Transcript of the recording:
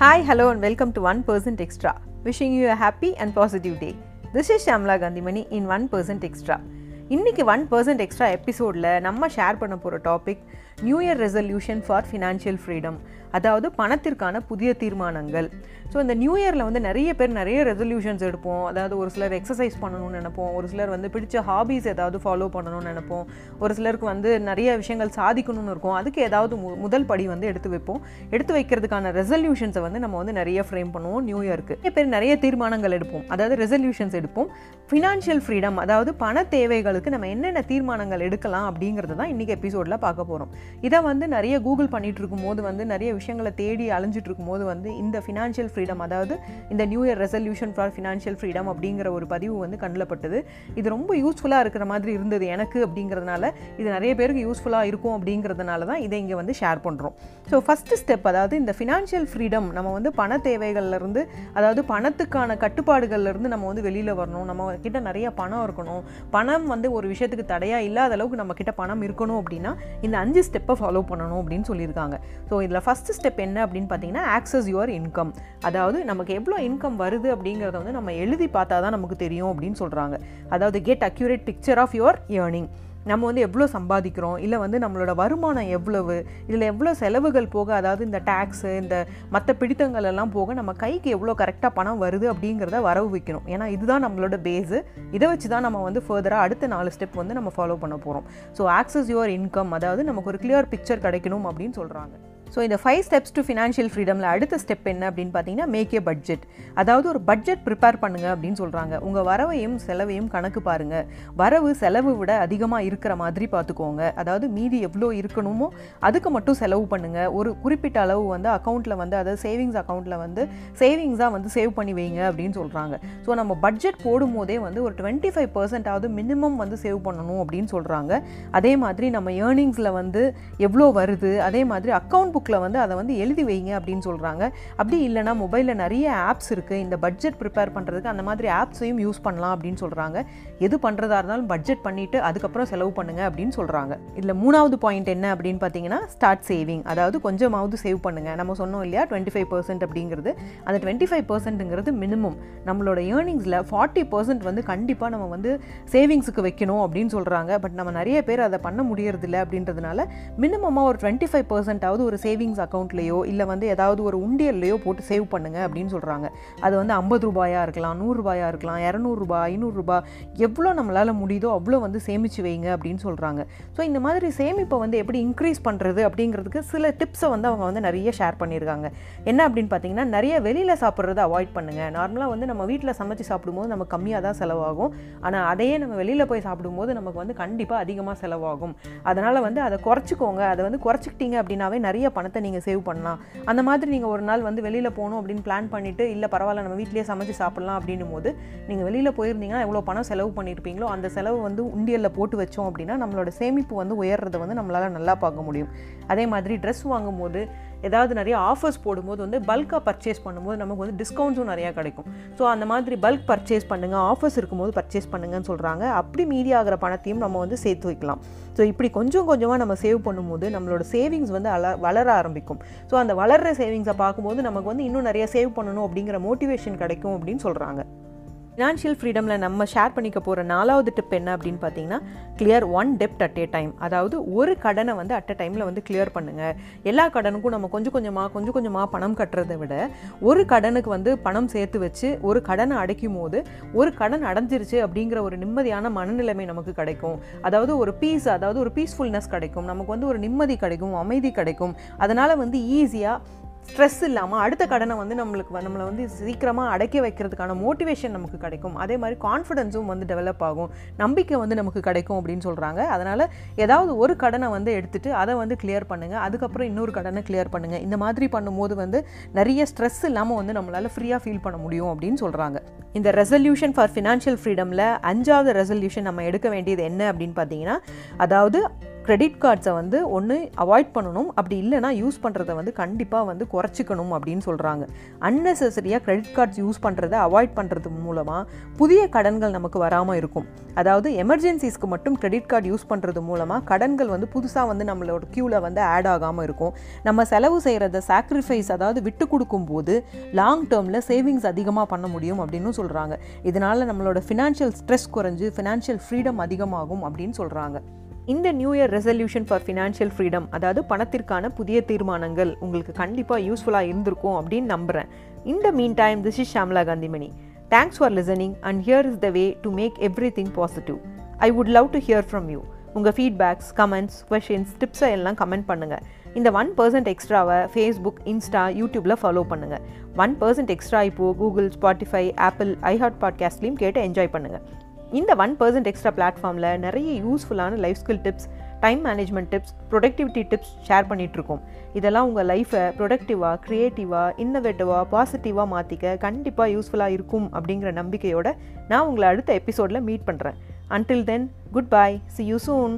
Hi hello and welcome to 1% Extra. Wishing you a happy and positive this is Shamla Kanthimani in one percent extra இன்றைக்கி one percent extra எபிசோடில் நம்ம share பண்ண போகிற topic new year resolution for financial freedom அதாவது பணத்திற்கான புதிய தீர்மானங்கள். So இந்த நியூ இயரில் வந்து நிறைய பேர் நிறைய ரெசல்யூஷன்ஸ் எடுப்போம். அதாவது ஒரு சிலர் எக்ஸசைஸ் பண்ணணும்னு நினைப்போம். ஒரு சிலர் வந்து பிடிச்ச ஹாபீஸ் ஏதாவது ஃபாலோ பண்ணணும்னு நினைப்போம். ஒரு சிலருக்கு வந்து நிறைய விஷயங்கள் சாதிக்கணும்னு இருக்கும். அதுக்கு ஏதாவது மு முதல் படி வந்து எடுத்து வைப்போம். எடுத்து வைக்கிறதுக்கான ரெசல்யூஷன்ஸை வந்து நம்ம வந்து நிறைய ஃப்ரேம் பண்ணுவோம் நியூ இயருக்கு நிறைய பேர் நிறைய தீர்மானங்கள் எடுப்போம். அதாவது ரெசல்யூஷன்ஸ் எடுப்போம். ஃபினான்ஷியல் ஃப்ரீடம் அதாவது பண தேவைகளுக்கு நம்ம என்னென்ன தீர்மானங்கள் எடுக்கலாம் அப்படிங்கிறது தான் இன்றைக்கி எபிசோடில் பார்க்க போகிறோம் இதை வந்து நிறைய கூகுள் பண்ணிட்டு இருக்கும்போது வந்து நிறைய விஷயங்களை தேடி அலைஞ்சிட்டு இருக்கும்போது வந்து இந்த ஃபினான்ஷியல் ஃப்ரீடம் அதாவது இந்த new year resolution for financial freedom அப்படிங்கிற ஒரு பதிவு வந்து கண்ணில் பட்டது இது ரொம்ப யூஸ்ஃபுல்லாக இருக்கிற மாதிரி இருந்தது எனக்கு அப்படிங்கிறதுனால இது நிறைய பேருக்கு யூஸ்ஃபுல்லாக இருக்கும் அப்படிங்கிறதுனால தான் இதை இங்கே வந்து ஷேர் பண்ணுறோம் ஸோ ஃபஸ்ட்டு ஸ்டெப் அதாவது இந்த ஃபினான்ஷியல் ஃப்ரீடம் நம்ம வந்து பண தேவைகள்லேருந்து அதாவது பணத்துக்கான கட்டுப்பாடுகள்லேருந்து நம்ம வந்து வெளியில் வரணும். நம்ம கிட்ட நிறைய பணம் இருக்கணும். பணம் வந்து ஒரு விஷயத்துக்கு தடையாக இல்லாத அளவுக்கு நம்ம கிட்ட பணம் இருக்கணும் அப்படின்னா இந்த அஞ்சு ஸ்டெப் ஸ்டெப்பை ஃபாலோ பண்ணணும் அப்படின்னு சொல்லியிருக்காங்க. ஸோ இதில் ஃபஸ்ட்டு ஸ்டெப் என்ன அப்படின்னு பார்த்தீங்கன்னா ஆக்சஸ் யுவர் இன்கம் அதாவது நமக்கு எவ்வளோ இன்கம் வருது அப்படிங்கிறத வந்து நம்ம எழுதி பார்த்தா தான் நமக்கு தெரியும் அப்படின்னு சொல்கிறாங்க அதாவது get accurate picture of your earning நம்ம வந்து எவ்வளோ சம்பாதிக்கிறோம்? இல்லை வந்து நம்மளோட வருமானம் எவ்வளவு? இதில் எவ்வளோ செலவுகள் போக? அதாவது இந்த டேக்ஸு இந்த மற்ற பிடித்தங்கள் எல்லாம் போக நம்ம கைக்கு எவ்வளோ கரெக்டாக பணம் வருது அப்படிங்கிறத வரவு வைக்கணும். ஏன்னா இதுதான் நம்மளோட பேஸு இதை வச்சு தான் நம்ம வந்து ஃபர்தராக அடுத்த நாலு ஸ்டெப் வந்து நம்ம ஃபாலோ பண்ண போகிறோம் ஸோ ஆக்சஸ் யுவர் இன்கம் அதாவது நமக்கு ஒரு கிளியர் பிக்சர் கிடைக்கணும் அப்படின்னு சொல்கிறாங்க ஸோ இந்த ஃபைவ் ஸ்டெப்ஸ் டு ஃபினான்ஷியல் ஃப்ரீடமில் அடுத்த ஸ்டெப் என்ன அப்படின்னு பார்த்தீங்கன்னா மேக் ஏ பட்ஜெட் அதாவது ஒரு பட்ஜெட் ப்ரிப்பேர் பண்ணுங்கள் அப்படின்னு சொல்கிறாங்க உங்கள் வரவையும் செலவையும் கணக்கு பாருங்கள் வரவு செலவு விட அதிகமாக இருக்கிற மாதிரி பார்த்துக்கோங்க. அதாவது மீதி எவ்வளோ இருக்கணுமோ அதுக்கு மட்டும் செலவு பண்ணுங்கள் ஒரு குறிப்பிட்ட அளவு வந்து அக்கௌண்ட்டில் வந்து அதாவது சேவிங்ஸ் அக்கௌண்ட்டில் வந்து சேவிங்ஸாக வந்து சேவ் பண்ணி வைங்க அப்படின்னு சொல்கிறாங்க ஸோ நம்ம பட்ஜெட் போடும் போதே வந்து ஒரு டுவெண்ட்டி ஃபைவ் பர்சன்டாவது மினிமம் வந்து சேவ் பண்ணணும் அப்படின்னு சொல்கிறாங்க அதே மாதிரி நம்ம ஏர்னிங்ஸில் வந்து எவ்வளோ வருது அதே மாதிரி அக்கௌண்ட் புக்கில் வந்து அதை வந்து எழுதி வைங்க அப்படின்னு சொல்கிறாங்க அப்படி இல்லைனா மொபைலில் நிறைய ஆப்ஸ் இருக்குது இந்த பட்ஜெட் ப்ரிப்பேர் பண்ணுறதுக்கு அந்த மாதிரி ஆப்ஸையும் யூஸ் பண்ணலாம் அப்படின்னு சொல்கிறாங்க எது பண்ணுறதா இருந்தாலும் பட்ஜெட் பண்ணிவிட்டு அதுக்கப்புறம் செலவு பண்ணுங்கள் அப்படின்னு சொல்கிறாங்க இதில் மூணாவது பாயிண்ட் என்ன அப்படின்னு பார்த்தீங்கன்னா ஸ்டார்ட் சேவிங் அதாவது கொஞ்சமாவது சேவ் பண்ணுங்கள் நம்ம சொன்னோம் இல்லையா டுவெண்ட்டி ஃபைவ் பர்சன்ட் அப்படிங்கிறது. அந்த டுவெண்ட்டி ஃபைவ் பர்சன்ட்டுங்கிறது மினிமம் நம்மளோட ஏர்னிங்ஸில் ஃபார்ட்டி பர்சன்ட் வந்து கண்டிப்பாக நம்ம வந்து சேவிங்ஸுக்கு வைக்கணும் அப்படின்னு சொல்கிறாங்க பட் நம்ம நிறைய பேர் அதை பண்ண முடியறதில்ல அப்படின்றதுனால மினிமமாக ஒரு டுவெண்ட்டி ஃபைவ் பர்சன்டாவது ஒரு சேவிங்ஸ் அக்கௌண்ட்லேயோ இல்லை வந்து ஏதாவது ஒரு உண்டியல்லையோ போட்டு சேவ் பண்ணுங்கள் அப்படின்னு சொல்கிறாங்க அது வந்து ஐம்பது ரூபாயாக இருக்கலாம் நூறுரூபாயாக இருக்கலாம் இரநூறுபா ஐநூறுரூபா எவ்வளோ நம்மளால் முடியுதோ அவ்வளோ வந்து சேமித்து வைங்க அப்படின்னு சொல்கிறாங்க ஸோ இந்த மாதிரி சேமிப்பை வந்து எப்படி இன்க்ரீஸ் பண்ணுறது அப்படிங்கிறதுக்கு சில டிப்ஸை வந்து அவங்க வந்து நிறைய ஷேர் பண்ணியிருக்காங்க என்ன அப்படின்னு பார்த்தீங்கன்னா நிறைய வெளியில் சாப்பிட்றத அவாய்ட் பண்ணுங்கள் நார்மலாக வந்து நம்ம வீட்டில் சமைச்சு சாப்பிடும்போது நமக்கு கம்மியாக தான் செலவாகும். ஆனால் அதையே நம்ம வெளியில் போய் சாப்பிடும்போது நமக்கு வந்து கண்டிப்பாக அதிகமாக செலவாகும். அதனால் வந்து அதை குறைச்சிக்கோங்க. அதை வந்து குறைச்சிக்கிட்டீங்க அப்படின்னாவே நிறைய பணத்தை நீங்கள் சேவ் பண்ணலாம். அந்த மாதிரி நீங்கள் ஒரு நாள் வந்து வெளியில் போகணும் அப்படின்னு பிளான் பண்ணிவிட்டு இல்லை பரவாயில்ல நம்ம வீட்லேயே சமைச்சு சாப்பிட்லாம் அப்படின்னும் போது நீங்கள் வெளியில் போயிருந்தீங்கன்னா எவ்வளோ பணம் செலவு பண்ணியிருப்பீங்களோ அந்த செலவு வந்து உண்டியலில் போட்டு வச்சோம் அப்படின்னா நம்மளோட சேமிப்பு வந்து உயர்றதை வந்து நம்மளால் நல்லா பார்க்க முடியும். அதே மாதிரி ட்ரெஸ் வாங்கும்போது ஏதாவது நிறைய ஆஃபர்ஸ் போடும்போது வந்து பல்காக பர்ச்சேஸ் பண்ணும்போது நமக்கு வந்து டிஸ்கவுண்ட்ஸும் நிறையா கிடைக்கும். ஸோ அந்த மாதிரி பல்க் பர்ச்சேஸ் பண்ணுங்கள் ஆஃபர்ஸ் இருக்கும்போது பர்ச்சேஸ் பண்ணுங்கன்னு சொல்கிறாங்க அப்படி மீதி ஆகிற பணத்தையும் நம்ம வந்து சேர்த்து வைக்கலாம். ஸோ இப்படி கொஞ்சம் கொஞ்சமாக நம்ம சேவ் பண்ணும்போது நம்மளோட சேவிங்ஸ் வந்து அல வளர ஆரம்பிக்கும். ஸோ அந்த வளர்கிற சேவிங்ஸை பார்க்கும்போது நமக்கு வந்து இன்னும் நிறைய சேவ் பண்ணணும் அப்படிங்கிற மோட்டிவேஷன் கிடைக்கும் அப்படின்னு சொல்கிறாங்க ஃபினான்ஷியல் ஃப்ரீடமில் நம்ம ஷேர் பண்ணிக்க போகிற நாலாவது டிப் என்ன அப்படின்னு பார்த்தீங்கன்னா கிளியர் ஒன் டெப்ட் அட் ஏ டைம் அதாவது ஒரு கடனை வந்து அட் அ டைமில் வந்து கிளியர் பண்ணுங்கள் எல்லா கடனுக்கும் நம்ம கொஞ்சம் கொஞ்சமாக கொஞ்சம் கொஞ்சமாக பணம் கட்டுறதை விட ஒரு கடனுக்கு வந்து பணம் சேர்த்து வச்சு ஒரு கடனை அடைக்கும் போது ஒரு கடன் அடைஞ்சிருச்சு அப்படிங்கிற ஒரு நிம்மதியான மனநிலைமை நமக்கு கிடைக்கும். அதாவது ஒரு பீஸ் அதாவது ஒரு பீஸ்ஃபுல்னஸ் கிடைக்கும். நமக்கு வந்து ஒரு நிம்மதி கிடைக்கும் அமைதி கிடைக்கும். அதனால் வந்து ஈஸியாக ஸ்ட்ரெஸ் இல்லாமல் அடுத்த கடனை வந்து நம்மளுக்கு நம்மளை வந்து சீக்கிரமாக அடைக்க வைக்கிறதுக்கான மோட்டிவேஷன் நமக்கு கிடைக்கும். அதே மாதிரி கான்ஃபிடென்ஸும் வந்து டெவலப் ஆகும். நம்பிக்கை வந்து நமக்கு கிடைக்கும் அப்படின்னு சொல்கிறாங்க அதனால் ஏதாவது ஒரு கடனை வந்து எடுத்துகிட்டு அதை வந்து கிளியர் பண்ணுங்கள் அதுக்கப்புறம் இன்னொரு கடனை கிளியர் பண்ணுங்கள் இந்த மாதிரி பண்ணும்போது வந்து நிறைய ஸ்ட்ரெஸ் இல்லாமல் வந்து நம்மளால் ஃப்ரீயாக ஃபீல் பண்ண முடியும் அப்படின்னு சொல்கிறாங்க இந்த ரெசல்யூஷன் ஃபார் ஃபினான்ஷியல் ஃப்ரீடமில் அஞ்சாவது ரெசல்யூஷன் நம்ம எடுக்க வேண்டியது என்ன அப்படின்னு பார்த்தீங்கன்னா அதாவது கிரெடிட் கார்ட்ஸை வந்து ஒன்று அவாய்ட் பண்ணணும். அப்படி இல்லைனா யூஸ் பண்ணுறத வந்து கண்டிப்பாக வந்து குறைச்சிக்கணும் அப்படின்னு சொல்கிறாங்க அன்னெசரியாக கிரெடிட் கார்ட்ஸ் யூஸ் பண்ணுறத அவாய்ட் பண்ணுறது மூலமாக புதிய கடன்கள் நமக்கு வராமல் இருக்கும். அதாவது எமர்ஜென்சிஸ்க்கு மட்டும் கிரெடிட் கார்டு யூஸ் பண்ணுறது மூலமாக கடன்கள் வந்து புதுசாக வந்து நம்மளோட க்யூவில் வந்து ஆட் ஆகாமல் இருக்கும். நம்ம செலவு செய்கிறத சாக்ரிஃபைஸ் அதாவது விட்டு கொடுக்கும்போது லாங் டேர்மில் சேவிங்ஸ் அதிகமாக பண்ண முடியும் அப்படின்னு சொல்கிறாங்க இதனால் நம்மளோட ஃபினான்ஷியல் ஸ்ட்ரெஸ் குறைஞ்சு ஃபினான்ஷியல் ஃப்ரீடம் அதிகமாகும் அப்படின்னு சொல்கிறாங்க இந்த new year resolution for financial freedom அதாவது பணத்திற்கான புதிய தீர்மானங்கள் உங்களுக்கு கண்டிப்பாக யூஸ்ஃபுல்லாக இருந்திருக்கும் அப்படின்னு நம்புகிறேன் இந்த meantime this is Shamla Kanthimani thanks for listening and here is the way to make everything positive I would love to hear from you உங்கள் ஃபீட்பேக்ஸ் கமெண்ட்ஸ் கொஷின்ஸ் டிப்ஸை எல்லாம் கமெண்ட் பண்ணுங்கள் இந்த ஒன் பர்சன்ட் எக்ஸ்ட்ராவை ஃபேஸ்புக் இன்ஸ்டா யூடியூப்பில் follow பண்ணுங்கள் one percent extra இப்போது Google Spotify Apple iHeart பாட்காஸ்ட்லேயும் கேட்டு என்ஜாய் பண்ணுங்கள் இந்த ஒன் பர்சன்ட் எக்ஸ்ட்ரா பிளாட்ஃபார்மில் நிறைய யூஸ்ஃபுல்லான life skill tips time management tips productivity tips share பண்ணிகிட்ருக்கோம் இதெல்லாம் உங்கள் லைஃப்பை ப்ரொடக்டிவாக க்ரியேட்டிவாக இன்னோவேட்டிவாக பாசிட்டிவாக மாற்றிக்க கண்டிப்பாக யூஸ்ஃபுல்லாக இருக்கும் அப்படிங்கிற நம்பிக்கையோடு நான் உங்களை அடுத்த எபிசோடில் மீட் பண்ணுறேன் until then goodbye see you soon